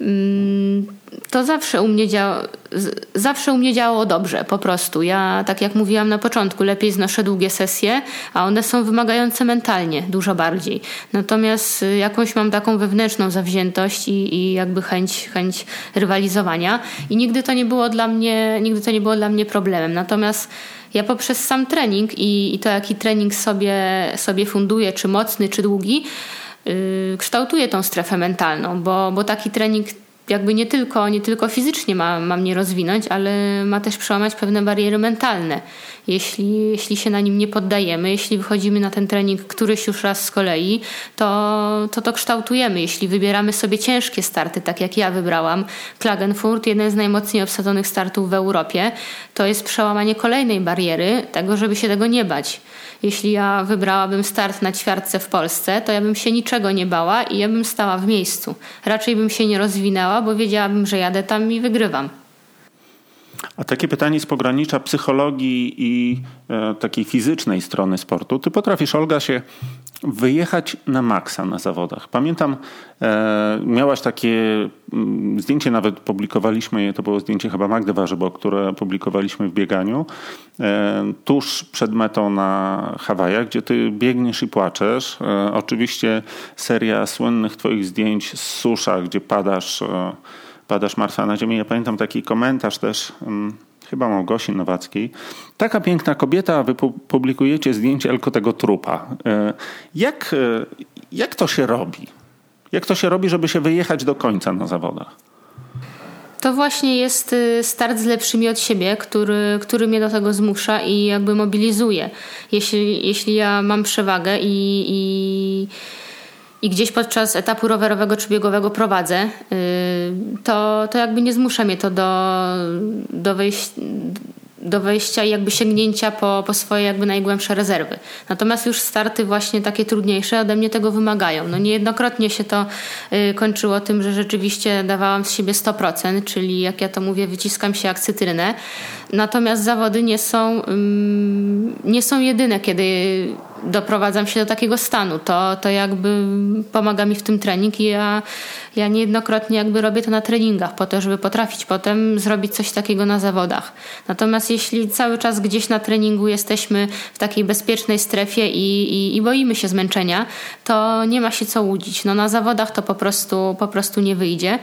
mm, to zawsze u mnie działa, zawsze u mnie działało dobrze, po prostu. Ja, tak jak mówiłam na początku, lepiej znoszę długie sesje, a one są wymagające mentalnie dużo bardziej. Natomiast y, jakąś mam taką wewnętrzną zawziętość i, i jakby chęć, chęć rywalizowania i nigdy to nie było dla mnie, nigdy to nie było dla mnie problemem. Natomiast ja poprzez sam trening i, i to, jaki trening sobie, sobie funduję, czy mocny, czy długi, yy, kształtuję tą strefę mentalną, bo, bo taki trening jakby nie tylko, nie tylko fizycznie ma, ma mnie rozwinąć, ale ma też przełamać pewne bariery mentalne. Jeśli, jeśli się na nim nie poddajemy, jeśli wychodzimy na ten trening któryś już raz z kolei, to to, to kształtujemy. Jeśli wybieramy sobie ciężkie starty, tak jak ja wybrałam, Klagenfurt, jeden z najmocniej obsadzonych startów w Europie, to jest przełamanie kolejnej bariery, tego, żeby się tego nie bać. Jeśli ja wybrałabym start na ćwiartce w Polsce, to ja bym się niczego nie bała i ja bym stała w miejscu. Raczej bym się nie rozwinęła, bo wiedziałabym, że jadę tam i wygrywam. A takie pytanie z pogranicza psychologii i e, takiej fizycznej strony sportu. Ty potrafisz, Olga, się wyjechać na maksa na zawodach. Pamiętam, e, miałaś takie mm, zdjęcie, nawet publikowaliśmy je, to było zdjęcie chyba Magdy Warzybo, które publikowaliśmy w bieganiu, e, tuż przed metą na Hawajach, gdzie ty biegniesz i płaczesz. E, oczywiście seria słynnych twoich zdjęć z susza, gdzie padasz... E, padasz martwa na ziemię. Ja pamiętam taki komentarz też, um, chyba Małgosi Nowackiej. Taka piękna kobieta, wy publikujecie zdjęcie tylko tego trupa. E, jak, e, jak to się robi? Jak to się robi, żeby się wyjechać do końca na zawodach? To właśnie jest y, start z lepszymi od siebie, który, który mnie do tego zmusza i jakby mobilizuje. Jeśli, jeśli ja mam przewagę i, i i gdzieś podczas etapu rowerowego czy biegowego prowadzę, y, to, to jakby nie zmusza mnie to do, do, wejść, do wejścia i jakby sięgnięcia po, po swoje jakby najgłębsze rezerwy. Natomiast już starty właśnie takie trudniejsze ode mnie tego wymagają. No niejednokrotnie się to y, kończyło tym, że rzeczywiście dawałam z siebie 100%, czyli jak ja to mówię, wyciskam się jak cytrynę. Natomiast zawody nie są, nie są jedyne, kiedy doprowadzam się do takiego stanu. To, to jakby pomaga mi w tym trening i ja, ja niejednokrotnie jakby robię to na treningach po to, żeby potrafić potem zrobić coś takiego na zawodach. Natomiast jeśli cały czas gdzieś na treningu jesteśmy w takiej bezpiecznej strefie i, i, i boimy się zmęczenia, to nie ma się co łudzić. No na zawodach to po prostu, po prostu nie wyjdzie.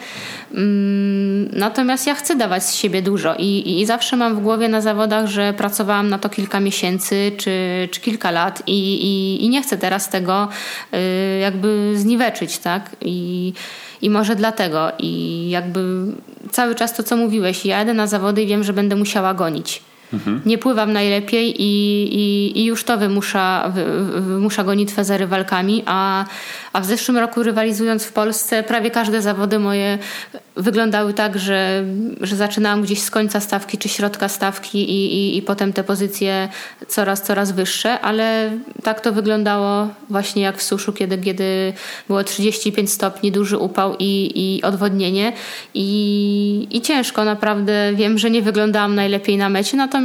Natomiast ja chcę dawać z siebie dużo i, i zawsze mam w głowie na zawodach, że pracowałam na to kilka miesięcy czy, czy kilka lat i, i, i nie chcę teraz tego y, jakby zniweczyć, tak? I, I może dlatego. I jakby cały czas to, co mówiłeś, ja jadę na zawody i wiem, że będę musiała gonić. Mhm. Nie pływam najlepiej i, i, i już to wymusza, wymusza gonitwę za rywalkami, a, a w zeszłym roku rywalizując w Polsce prawie każde zawody moje wyglądały tak, że, że zaczynałam gdzieś z końca stawki czy środka stawki i, i, i potem te pozycje coraz, coraz wyższe, ale tak to wyglądało właśnie jak w suszu, kiedy, kiedy było 35 stopni, duży upał i, i odwodnienie i, i ciężko naprawdę. Wiem, że nie wyglądałam najlepiej na mecie, natomiast,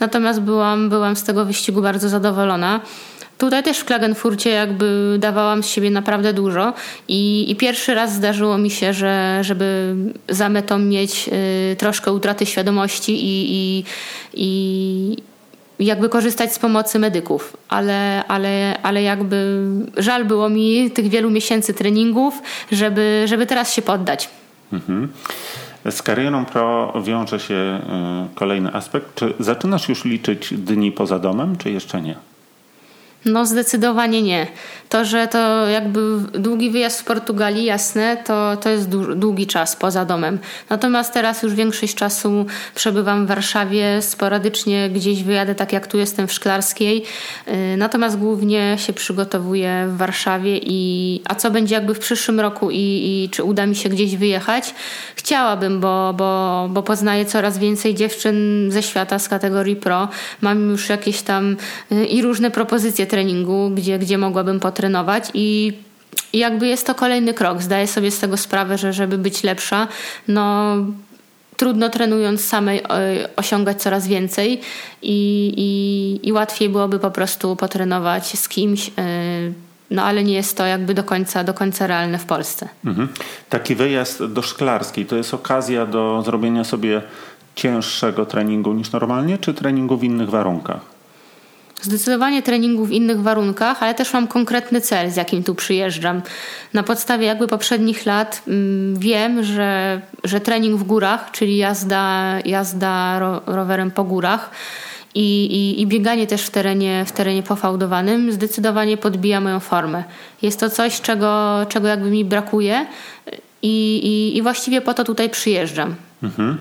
natomiast byłam, byłam z tego wyścigu bardzo zadowolona. Tutaj też w Klagenfurcie jakby dawałam z siebie naprawdę dużo i, i pierwszy raz zdarzyło mi się, że żeby za metą mieć y, troszkę utraty świadomości i, i, i jakby korzystać z pomocy medyków, ale, ale, ale jakby żal było mi tych wielu miesięcy treningów, żeby, żeby teraz się poddać. Mhm. Z karierą pro wiąże się y, kolejny aspekt. Czy zaczynasz już liczyć dni poza domem, czy jeszcze nie? No zdecydowanie nie. To, że to jakby długi wyjazd w Portugalii, jasne, to, to jest długi czas poza domem. Natomiast teraz już większość czasu przebywam w Warszawie, sporadycznie gdzieś wyjadę, tak jak tu jestem w Szklarskiej. Y, natomiast głównie się przygotowuję w Warszawie i a co będzie jakby w przyszłym roku i, i czy uda mi się gdzieś wyjechać? Chciałabym, bo, bo, bo poznaję coraz więcej dziewczyn ze świata z kategorii pro. Mam już jakieś tam y, i różne propozycje treningu, gdzie, gdzie mogłabym potrenować i jakby jest to kolejny krok. Zdaję sobie z tego sprawę, że żeby być lepsza, no trudno trenując samej e, osiągać coraz więcej i, i, i łatwiej byłoby po prostu potrenować z kimś. E, no ale nie jest to jakby do końca, do końca realne w Polsce. Mhm. Taki wyjazd do Szklarskiej to jest okazja do zrobienia sobie cięższego treningu niż normalnie, czy treningu w innych warunkach? Zdecydowanie treningu w innych warunkach, ale też mam konkretny cel, z jakim tu przyjeżdżam. Na podstawie jakby poprzednich lat mm, wiem, że, że trening w górach, czyli jazda, jazda ro, rowerem po górach i, i, i, bieganie też w terenie, w terenie pofałdowanym zdecydowanie podbija moją formę. Jest to coś, czego, czego jakby mi brakuje i, i, i właściwie po to tutaj przyjeżdżam. Mhm.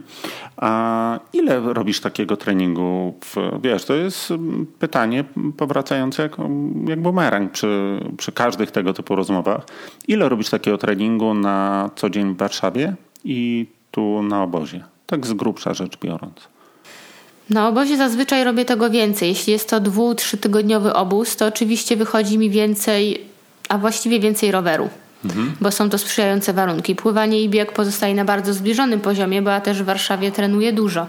A ile robisz takiego treningu? Wiesz, to jest pytanie powracające jak, jak bumerang przy, przy każdych tego typu rozmowach. Ile robisz takiego treningu na co dzień w Warszawie i tu na obozie? Tak z grubsza rzecz biorąc. Na obozie zazwyczaj robię tego więcej. Jeśli jest to dwu, trzytygodniowy obóz, to oczywiście wychodzi mi więcej, a właściwie więcej roweru mhm. bo są to sprzyjające warunki. Pływanie i bieg pozostaje na bardzo zbliżonym poziomie, bo ja też w Warszawie trenuję dużo.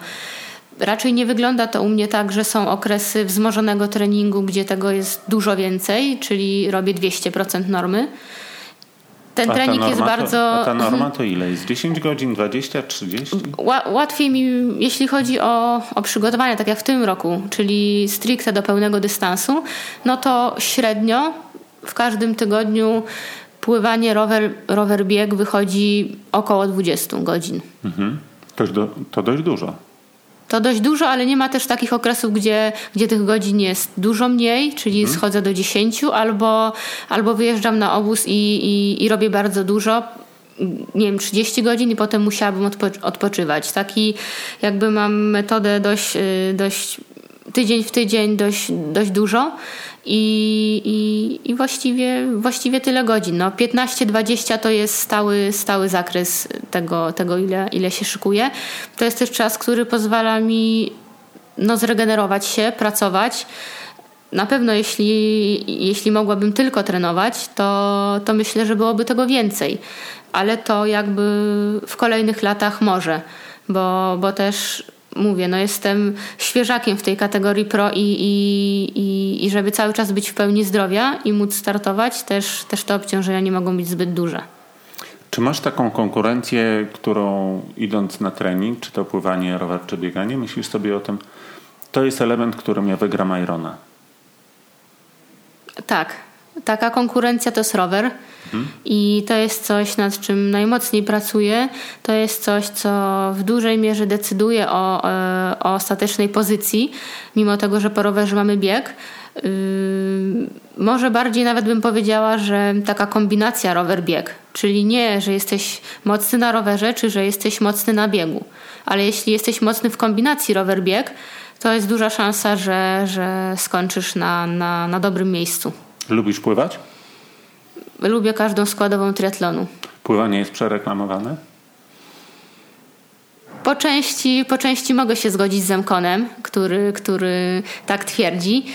Raczej nie wygląda to u mnie tak, że są okresy wzmożonego treningu, gdzie tego jest dużo więcej, czyli robię 200% normy. Ten a trening jest bardzo. To, a ta norma to ile jest? 10 godzin, 20, 30? Łatwiej mi, jeśli chodzi o, o przygotowanie, tak jak w tym roku, czyli stricte do pełnego dystansu, no to średnio w każdym tygodniu pływanie, rower, rower bieg wychodzi około 20 godzin. Mhm. To, do, to dość dużo. To dość dużo, ale nie ma też takich okresów, gdzie, gdzie tych godzin jest dużo mniej, czyli mhm. schodzę do 10 albo, albo wyjeżdżam na obóz i, i, i robię bardzo dużo nie wiem, 30 godzin i potem musiałabym odpo- odpoczywać. Taki jakby mam metodę dość, y, dość tydzień w tydzień dość, dość dużo i, i, i właściwie, właściwie tyle godzin. No, 15-20 to jest stały, stały zakres tego, tego ile, ile się szykuje. To jest też czas, który pozwala mi no, zregenerować się, pracować. Na pewno jeśli, jeśli mogłabym tylko trenować, to, to myślę, że byłoby tego więcej. Ale to jakby w kolejnych latach może, bo, bo też mówię, no jestem świeżakiem w tej kategorii pro i, i, i, i żeby cały czas być w pełni zdrowia i móc startować, też, też te obciążenia nie mogą być zbyt duże. Czy masz taką konkurencję, którą idąc na trening, czy to pływanie, rower, czy bieganie, myślisz sobie o tym, to jest element, którym ja wygram Irona? Tak, Taka konkurencja to jest rower mhm. i to jest coś, nad czym najmocniej pracuję. To jest coś, co w dużej mierze decyduje o, e, o ostatecznej pozycji, mimo tego, że po rowerze mamy bieg. Yy, może bardziej nawet bym powiedziała, że taka kombinacja rower-bieg, czyli nie, że jesteś mocny na rowerze, czy że jesteś mocny na biegu, ale jeśli jesteś mocny w kombinacji rower-bieg, to jest duża szansa, że, że skończysz na, na, na dobrym miejscu. Lubisz pływać? Lubię każdą składową triatlonu. Pływanie jest przereklamowane? Po części, po części mogę się zgodzić z Zemkonem, który, który tak twierdzi.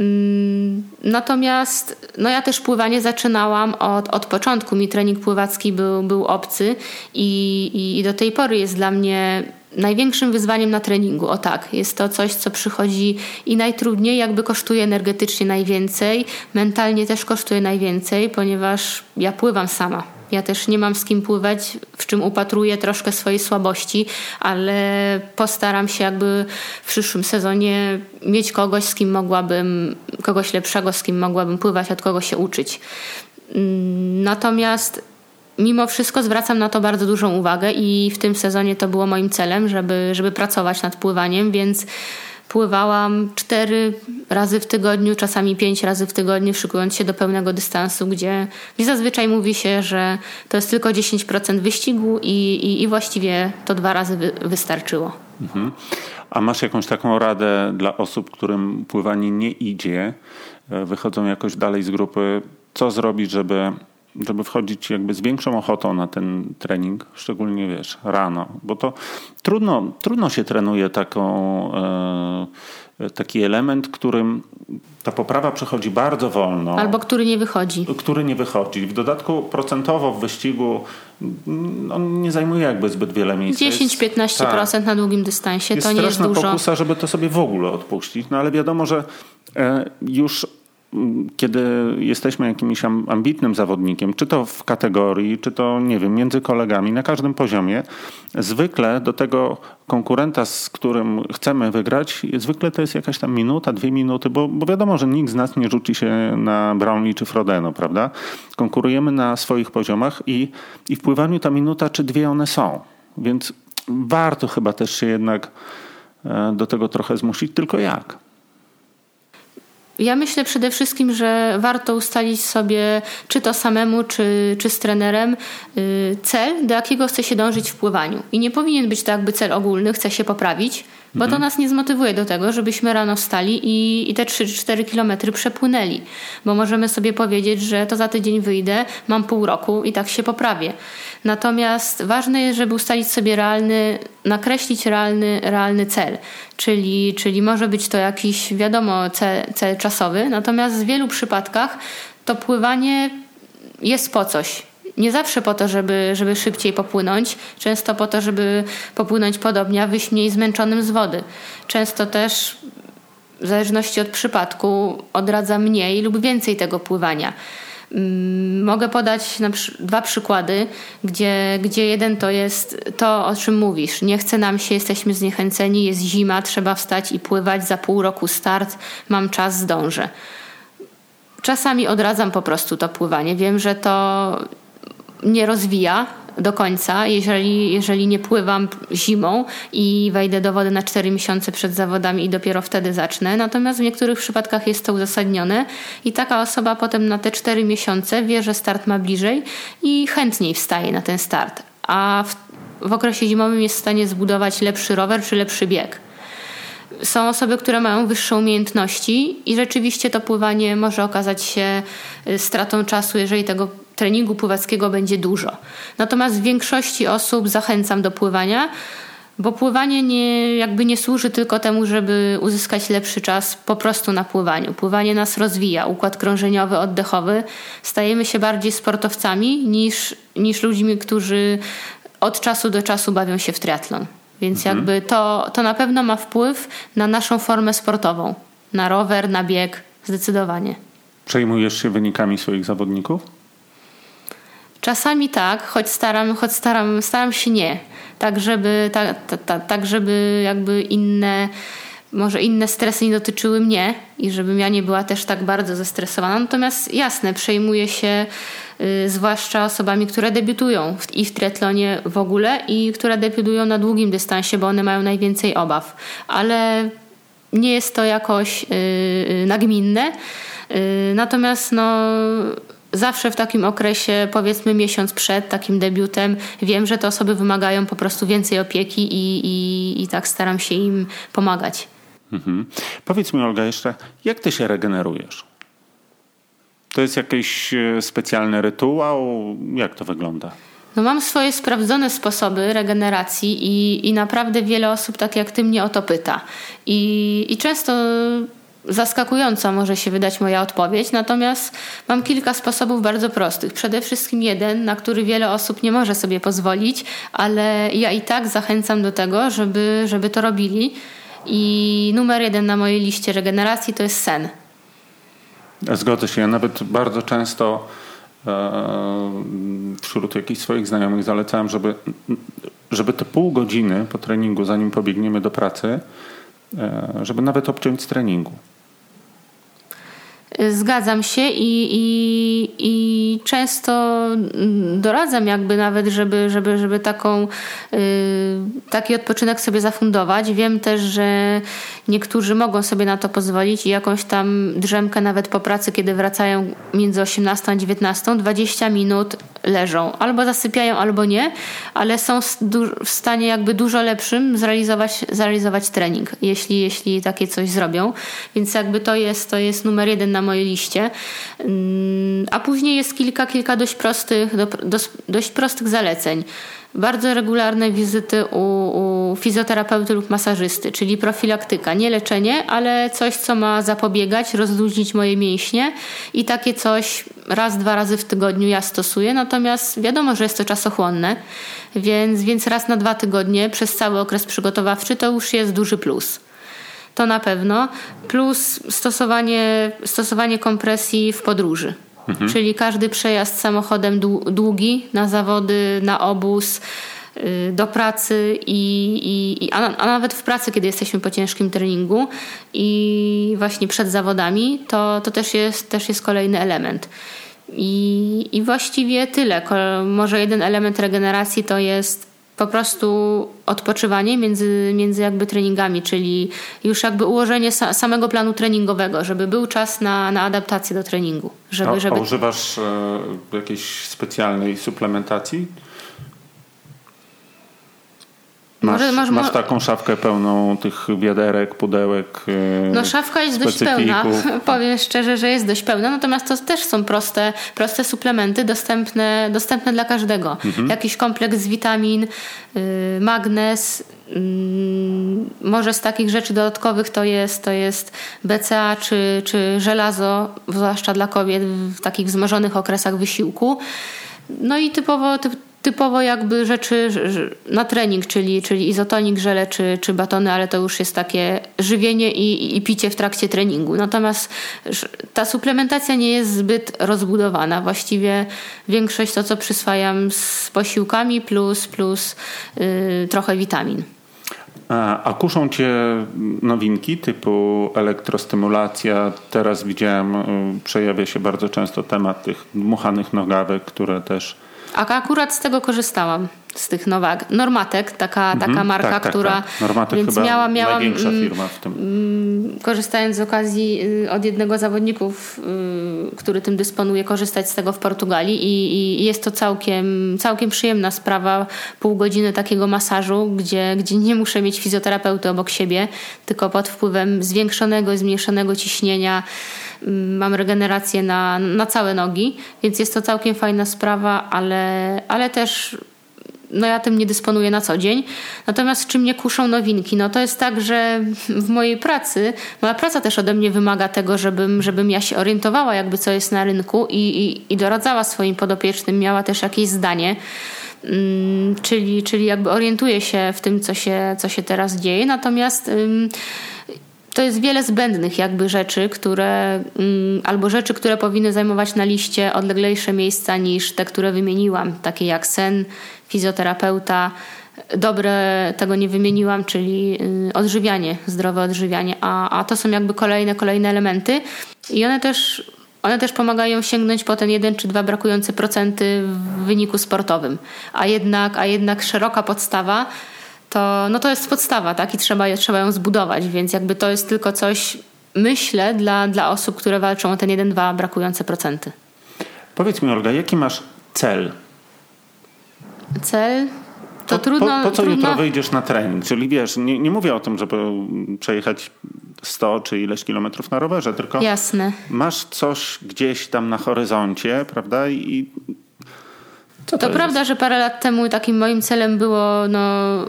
Mm, natomiast no ja też pływanie zaczynałam od, od początku. Mi trening pływacki był, był obcy i, i, i do tej pory jest dla mnie największym wyzwaniem na treningu. O tak, jest to coś, co przychodzi i najtrudniej, jakby kosztuje energetycznie najwięcej, mentalnie też kosztuje najwięcej, ponieważ ja pływam sama. Ja też nie mam z kim pływać, w czym upatruję troszkę swojej słabości, ale postaram się jakby w przyszłym sezonie mieć kogoś, z kim mogłabym, kogoś lepszego, z kim mogłabym pływać, od kogo się uczyć. Mm, natomiast mimo wszystko zwracam na to bardzo dużą uwagę i w tym sezonie to było moim celem, żeby, żeby pracować nad pływaniem, więc pływałam cztery razy w tygodniu, czasami pięć razy w tygodniu, szykując się do pełnego dystansu, gdzie, gdzie zazwyczaj mówi się, że to jest tylko 10% wyścigu i, i, i właściwie to dwa razy wy, wystarczyło. Mhm. A masz jakąś taką radę dla osób, którym pływanie nie idzie, e, wychodzą jakoś dalej z grupy, co zrobić, żeby żeby wchodzić jakby z większą ochotą na ten trening, szczególnie wiesz, rano, bo to trudno, trudno się trenuje taką, e, taki element, którym ta poprawa przechodzi bardzo wolno. Albo który nie wychodzi. Który nie wychodzi. W dodatku procentowo w wyścigu mm, on nie zajmuje jakby zbyt wiele miejsca. 10-15% tak. na długim dystansie jest to nie jest dużo. pokusa, żeby to sobie w ogóle odpuścić. No ale wiadomo, że e, już kiedy jesteśmy jakimś ambitnym zawodnikiem, czy to w kategorii, czy to nie wiem, między kolegami, na każdym poziomie, zwykle do tego konkurenta, z którym chcemy wygrać, zwykle to jest jakaś tam minuta, dwie minuty, bo, bo wiadomo, że nikt z nas nie rzuci się na Brownlee czy Frodeno, prawda? Konkurujemy na swoich poziomach i, i w pływaniu ta minuta czy dwie one są. Więc warto chyba też się jednak e, do tego trochę zmusić, tylko jak? Ja myślę przede wszystkim, że warto ustalić sobie, czy to samemu, czy, czy z trenerem, y, cel, do jakiego chce się dążyć w pływaniu. I nie powinien być to jakby cel ogólny, chce się poprawić, bo to mhm. nas nie zmotywuje do tego, żebyśmy rano wstali i, i te 3-4 kilometry przepłynęli. Bo możemy sobie powiedzieć, że to za tydzień wyjdę, mam pół roku i tak się poprawię. Natomiast ważne jest, żeby ustalić sobie realny, nakreślić realny, realny cel. Czyli, czyli może być to jakiś, wiadomo, cel, cel czasowy, natomiast w wielu przypadkach to pływanie jest po coś nie zawsze po to, żeby, żeby szybciej popłynąć, często po to, żeby popłynąć podobnie, a wyjść mniej zmęczonym z wody. Często też w zależności od przypadku odradza mniej lub więcej tego pływania. Mm, mogę podać dwa przykłady, gdzie, gdzie jeden to jest to, o czym mówisz. Nie chce nam się, jesteśmy zniechęceni, jest zima, trzeba wstać i pływać, za pół roku start, mam czas, zdążę. Czasami odradzam po prostu to pływanie. Wiem, że to nie rozwija do końca, jeżeli, jeżeli nie pływam zimą i wejdę do wody na 4 miesiące przed zawodami i dopiero wtedy zacznę. Natomiast w niektórych przypadkach jest to uzasadnione i taka osoba potem na te 4 miesiące wie, że start ma bliżej i chętniej wstaje na ten start. A w, w okresie zimowym jest w stanie zbudować lepszy rower czy lepszy bieg. Są osoby, które mają wyższe umiejętności i rzeczywiście to pływanie może okazać się y, stratą czasu, jeżeli tego treningu pływackiego będzie dużo. Natomiast w większości osób zachęcam do pływania, bo pływanie nie, jakby nie służy tylko temu, żeby uzyskać lepszy czas po prostu na pływaniu. Pływanie nas rozwija, układ krążeniowy, oddechowy. Stajemy się bardziej sportowcami niż, niż ludźmi, którzy od czasu do czasu bawią się w triatlon. Więc mhm. jakby to, to na pewno ma wpływ na naszą formę sportową, na rower, na bieg, zdecydowanie. Przejmujesz się wynikami swoich zawodników? Czasami tak, choć staram, choć staram, staram się nie. Tak, żeby, tak, tak, żeby jakby inne, może inne stresy nie dotyczyły mnie i żebym ja nie była też tak bardzo zestresowana. Natomiast jasne, przejmuję się y, zwłaszcza osobami, które debiutują w, i w triatlonie w ogóle i które debiutują na długim dystansie, bo one mają najwięcej obaw. Ale nie jest to jakoś y, y, nagminne. Y, natomiast no zawsze w takim okresie, powiedzmy miesiąc przed takim debiutem, wiem, że te osoby wymagają po prostu więcej opieki i, i, i tak staram się im pomagać. Mhm. Powiedz mi, Olga, jeszcze, jak ty się regenerujesz? To jest jakiś e, specjalny rytuał? Jak to wygląda? No mam swoje sprawdzone sposoby regeneracji i, i naprawdę wiele osób tak jak ty mnie o to pyta. I, i często zaskakująca może się wydać moja odpowiedź, natomiast mam kilka sposobów bardzo prostych. Przede wszystkim jeden, na który wiele osób nie może sobie pozwolić, ale ja i tak zachęcam do tego, żeby, żeby to robili. I numer jeden na mojej liście regeneracji to jest sen. Zgodzę się. Ja nawet bardzo często wśród jakichś swoich znajomych zalecałem, żeby, żeby te pół godziny po treningu, zanim pobiegniemy do pracy, żeby nawet obciąć z treningu. Zgadzam się i, i, i często doradzam jakby nawet, żeby, żeby, żeby taką, yy, taki odpoczynek sobie zafundować. Wiem też, że niektórzy mogą sobie na to pozwolić i jakąś tam drzemkę nawet po pracy, kiedy wracają między 18 a 19, 20 minut leżą. Albo zasypiają, albo nie, ale są w stanie jakby dużo lepszym zrealizować, zrealizować trening, jeśli, jeśli takie coś zrobią. Więc jakby to jest, to jest numer jeden na mojej liście. Mm, a później jest kilka, kilka dość prostych, dość prostych zaleceń. Bardzo regularne wizyty u, u fizjoterapeuty lub masażysty, czyli profilaktyka, nie leczenie, ale coś, co ma zapobiegać, rozluźnić moje mięśnie i takie coś raz, dwa razy w tygodniu ja stosuję, natomiast wiadomo, że jest to czasochłonne, więc, więc raz na dwa tygodnie przez cały okres przygotowawczy to już jest duży plus to na pewno, plus stosowanie, stosowanie kompresji w podróży. Mhm. Czyli każdy przejazd samochodem długi na zawody, na obóz, y, do pracy i, i, a, a, nawet w pracy, kiedy jesteśmy po ciężkim treningu i właśnie przed zawodami, to, to też, jest, też jest kolejny element. I, I właściwie tyle. Może jeden element regeneracji to jest po prostu odpoczywanie między, między jakby treningami, czyli już jakby ułożenie sa, samego planu treningowego, żeby był czas na, na adaptację do treningu. Żeby, a, żeby... a używasz e, jakiejś specjalnej suplementacji? Masz, może, masz, masz taką szafkę pełną tych wiaderek, pudełek. E, no szafka jest dość pełna. Powiem szczerze, że jest dość pełna, natomiast to też są proste, proste suplementy dostępne, dostępne dla każdego. Mhm. Jakiś kompleks witamin, y, magnez. Mm, może z takich rzeczy dodatkowych to jest, to jest BCA czy, czy żelazo, zwłaszcza dla kobiet w takich wzmożonych okresach wysiłku. No i typowo, typ, typowo jakby rzeczy na trening, czyli, czyli izotonik, żele czy, czy batony, ale to już jest takie żywienie i, i picie w trakcie treningu. Natomiast ta suplementacja nie jest zbyt rozbudowana. Właściwie większość to, co przyswajam z posiłkami plus, plus yy, trochę witamin. A, kuszą cię nowinki typu elektrostymulacja. Teraz widziałem, y, przejawia się bardzo często temat tych dmuchanych nogawek, które też a akurat z tego korzystałam, z tych nowak. Normatek, taka, mhm, taka marka, tak, tak, która. Tak. Normatek więc chyba miała, miałam, największa mm, firma w tym. Mm, korzystając z okazji y, od jednego z zawodników, y, który tym dysponuje, korzystać z tego w Portugalii i, i jest to całkiem, całkiem przyjemna sprawa. Pół godziny takiego masażu, gdzie, gdzie nie muszę mieć fizjoterapeuty obok siebie, tylko pod wpływem zwiększonego i zmniejszonego ciśnienia mam regenerację na, na całe nogi, więc jest to całkiem fajna sprawa, ale, ale też no ja tym nie dysponuję na co dzień. Natomiast czy mnie kuszą nowinki? No to jest tak, że w mojej pracy, moja praca też ode mnie wymaga tego, żebym, żebym ja się orientowała jakby co jest na rynku i, i, i doradzała swoim podopiecznym, miała też jakieś zdanie. Hmm, czyli, czyli jakby orientuję się w tym, co się, co się teraz dzieje. Natomiast hmm, to jest wiele zbędnych jakby rzeczy, które mm, albo rzeczy, które powinny zajmować na liście odleglejsze miejsca niż te, które wymieniłam, takie jak sen, fizjoterapeuta. Dobre tego nie wymieniłam, czyli y, odżywianie, zdrowe odżywianie, a, a to są jakby kolejne, kolejne elementy i one też one też pomagają sięgnąć po ten jeden czy dwa brakujące procenty w wyniku sportowym. A jednak, a jednak szeroka podstawa to, no to jest podstawa, tak? I trzeba, trzeba ją zbudować, więc jakby to jest tylko coś, myślę, dla, dla osób, które walczą o ten jeden, dwa brakujące procenty. Powiedz mi, Olga, jaki masz cel? Cel? To po, trudno. Po, po co trudno... jutro wyjdziesz na trening? Czyli wiesz, nie, nie mówię o tym, żeby przejechać 100 czy ileś kilometrów na rowerze, tylko Jasne. masz coś gdzieś tam na horyzoncie, prawda? I co to, to prawda, że parę lat temu takim moim celem było, no,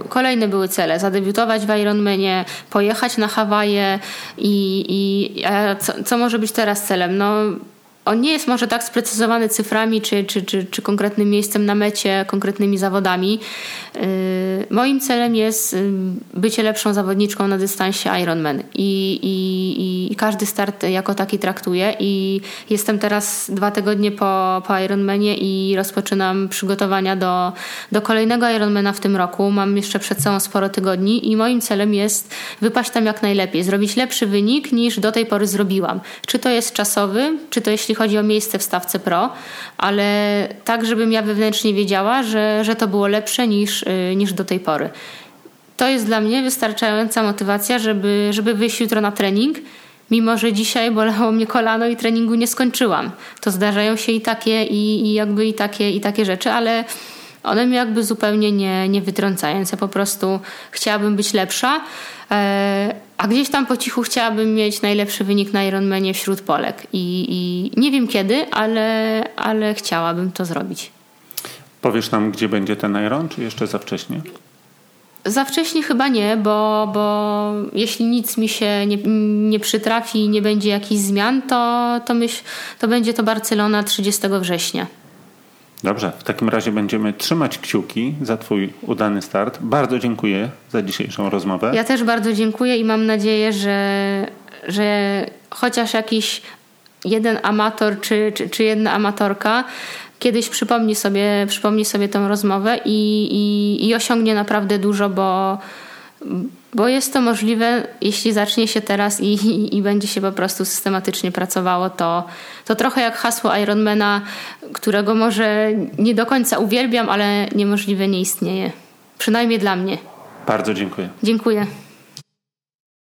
kolejne były cele. Zadebiutować w Ironmanie, pojechać na Hawaje i, i a co, co może być teraz celem? No, on nie jest może tak sprecyzowany cyframi czy, czy, czy, czy konkretnym miejscem na mecie, konkretnymi zawodami. Yy, moim celem jest yy, bycie lepszą zawodniczką na dystansie Ironman i, i, i każdy start jako taki traktuję i jestem teraz dwa tygodnie po, po Ironmanie i rozpoczynam przygotowania do, do kolejnego Ironmana w tym roku. Mam jeszcze przed sobą sporo tygodni i moim celem jest wypaść tam jak najlepiej, zrobić lepszy wynik niż do tej pory zrobiłam. Czy to jest czasowy, czy to jeśli chodzi o miejsce w stawce pro, ale tak, żebym ja wewnętrznie wiedziała, że, że to było lepsze niż, y, niż do tej pory. To jest dla mnie wystarczająca motywacja, żeby, żeby wyjść jutro na trening, mimo że dzisiaj bolało mnie kolano i treningu nie skończyłam. To zdarzają się i takie, i, i jakby i takie, i takie rzeczy, ale one mnie jakby zupełnie nie, nie wytrącają. Ja po prostu chciałabym być lepsza, e, a gdzieś tam po cichu chciałabym mieć najlepszy wynik na Ironmanie wśród Polek. I, i nie wiem kiedy, ale, ale chciałabym to zrobić. Powiesz nam, gdzie będzie ten Iron, czy jeszcze za wcześnie? Za wcześnie chyba nie, bo, bo jeśli nic mi się nie, nie przytrafi i nie będzie jakichś zmian, to, to, myśl, to będzie to Barcelona 30 września. Dobrze, w takim razie będziemy trzymać kciuki za Twój udany start. Bardzo dziękuję za dzisiejszą rozmowę. Ja też bardzo dziękuję i mam nadzieję, że, że chociaż jakiś jeden amator czy, czy, czy jedna amatorka kiedyś przypomni sobie, przypomni sobie tą rozmowę i, i, i osiągnie naprawdę dużo, bo, bo jest to możliwe, jeśli zacznie się teraz i, i, i, będzie się po prostu systematycznie pracowało, to, to trochę jak hasło Ironmana, którego może nie do końca uwielbiam, ale niemożliwe nie istnieje. Przynajmniej dla mnie. Bardzo dziękuję. Dziękuję.